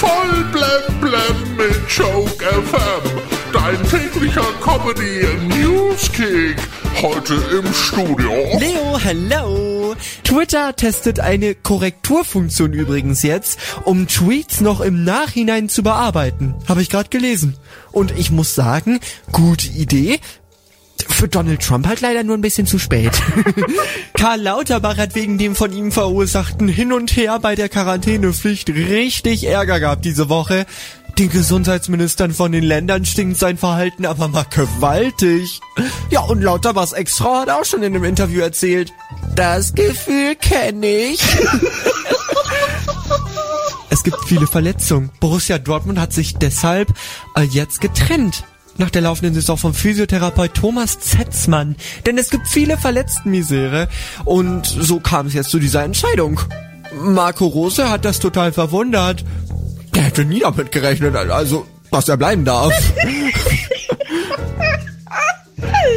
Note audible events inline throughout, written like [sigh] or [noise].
Voll blem blem mit Joke FM. Dein täglicher Comedy Newskick. Heute im Studio. Leo, hello! Twitter testet eine Korrekturfunktion übrigens jetzt, um Tweets noch im Nachhinein zu bearbeiten. Habe ich gerade gelesen. Und ich muss sagen, gute Idee. Für Donald Trump halt leider nur ein bisschen zu spät. [laughs] Karl Lauterbach hat wegen dem von ihm verursachten Hin und Her bei der Quarantänepflicht richtig Ärger gehabt diese Woche. Den Gesundheitsministern von den Ländern stinkt sein Verhalten aber mal gewaltig. Ja, und Lauterbachs Ex-Frau hat auch schon in einem Interview erzählt, das Gefühl kenne ich. [laughs] es gibt viele Verletzungen. Borussia Dortmund hat sich deshalb äh, jetzt getrennt nach der laufenden Saison vom Physiotherapeut Thomas Zetzmann. Denn es gibt viele Verletztenmisere und so kam es jetzt zu dieser Entscheidung. Marco Rose hat das total verwundert. Der hätte nie damit gerechnet, also dass er bleiben darf. [laughs]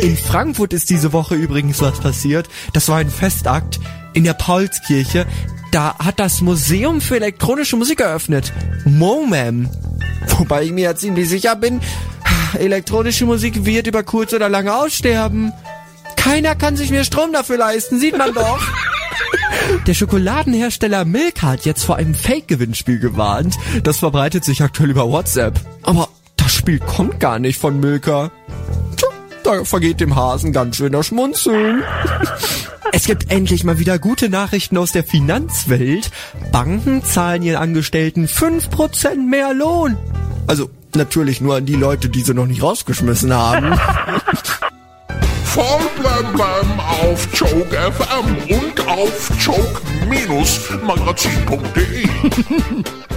In Frankfurt ist diese Woche übrigens was passiert. Das war ein Festakt in der Paulskirche. Da hat das Museum für elektronische Musik eröffnet. MoMAM. Wobei ich mir ja ziemlich sicher bin, elektronische Musik wird über kurz oder lang aussterben. Keiner kann sich mehr Strom dafür leisten, sieht man doch. [laughs] Der Schokoladenhersteller Milka hat jetzt vor einem Fake-Gewinnspiel gewarnt. Das verbreitet sich aktuell über WhatsApp. Aber das Spiel kommt gar nicht von Milka. Tja, da vergeht dem Hasen ganz schön das Schmunzeln. [laughs] Es gibt endlich mal wieder gute Nachrichten aus der Finanzwelt. Banken zahlen ihren Angestellten 5% mehr Lohn. Also natürlich nur an die Leute, die sie noch nicht rausgeschmissen haben. Voll blem blem auf Joke FM und auf joke-magazin.de. [laughs]